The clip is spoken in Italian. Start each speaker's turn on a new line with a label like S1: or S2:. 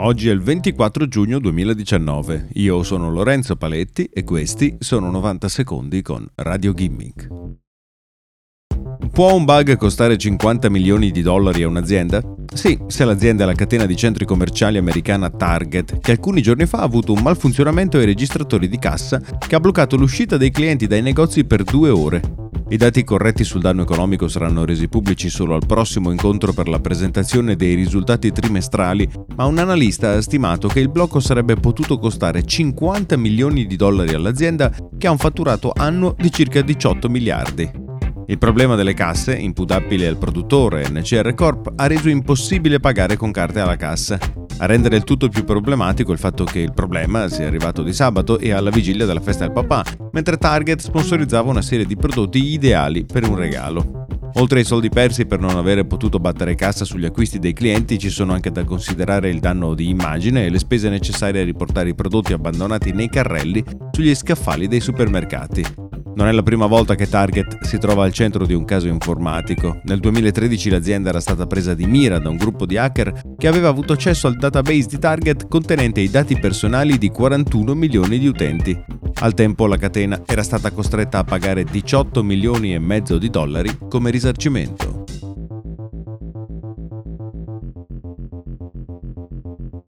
S1: Oggi è il 24 giugno 2019. Io sono Lorenzo Paletti e questi sono 90 secondi con Radio Gimmick. Può un bug costare 50 milioni di dollari a un'azienda? Sì, se l'azienda è la catena di centri commerciali americana Target, che alcuni giorni fa ha avuto un malfunzionamento ai registratori di cassa che ha bloccato l'uscita dei clienti dai negozi per due ore. I dati corretti sul danno economico saranno resi pubblici solo al prossimo incontro per la presentazione dei risultati trimestrali, ma un analista ha stimato che il blocco sarebbe potuto costare 50 milioni di dollari all'azienda che ha un fatturato annuo di circa 18 miliardi. Il problema delle casse, imputabile al produttore NCR Corp, ha reso impossibile pagare con carte alla cassa. A rendere il tutto più problematico il fatto che il problema sia arrivato di sabato e alla vigilia della festa del papà, mentre Target sponsorizzava una serie di prodotti ideali per un regalo. Oltre ai soldi persi per non avere potuto battere cassa sugli acquisti dei clienti, ci sono anche da considerare il danno di immagine e le spese necessarie a riportare i prodotti abbandonati nei carrelli sugli scaffali dei supermercati. Non è la prima volta che Target si trova al centro di un caso informatico. Nel 2013 l'azienda era stata presa di mira da un gruppo di hacker che aveva avuto accesso al database di Target contenente i dati personali di 41 milioni di utenti. Al tempo la catena era stata costretta a pagare 18 milioni e mezzo di dollari come risarcimento.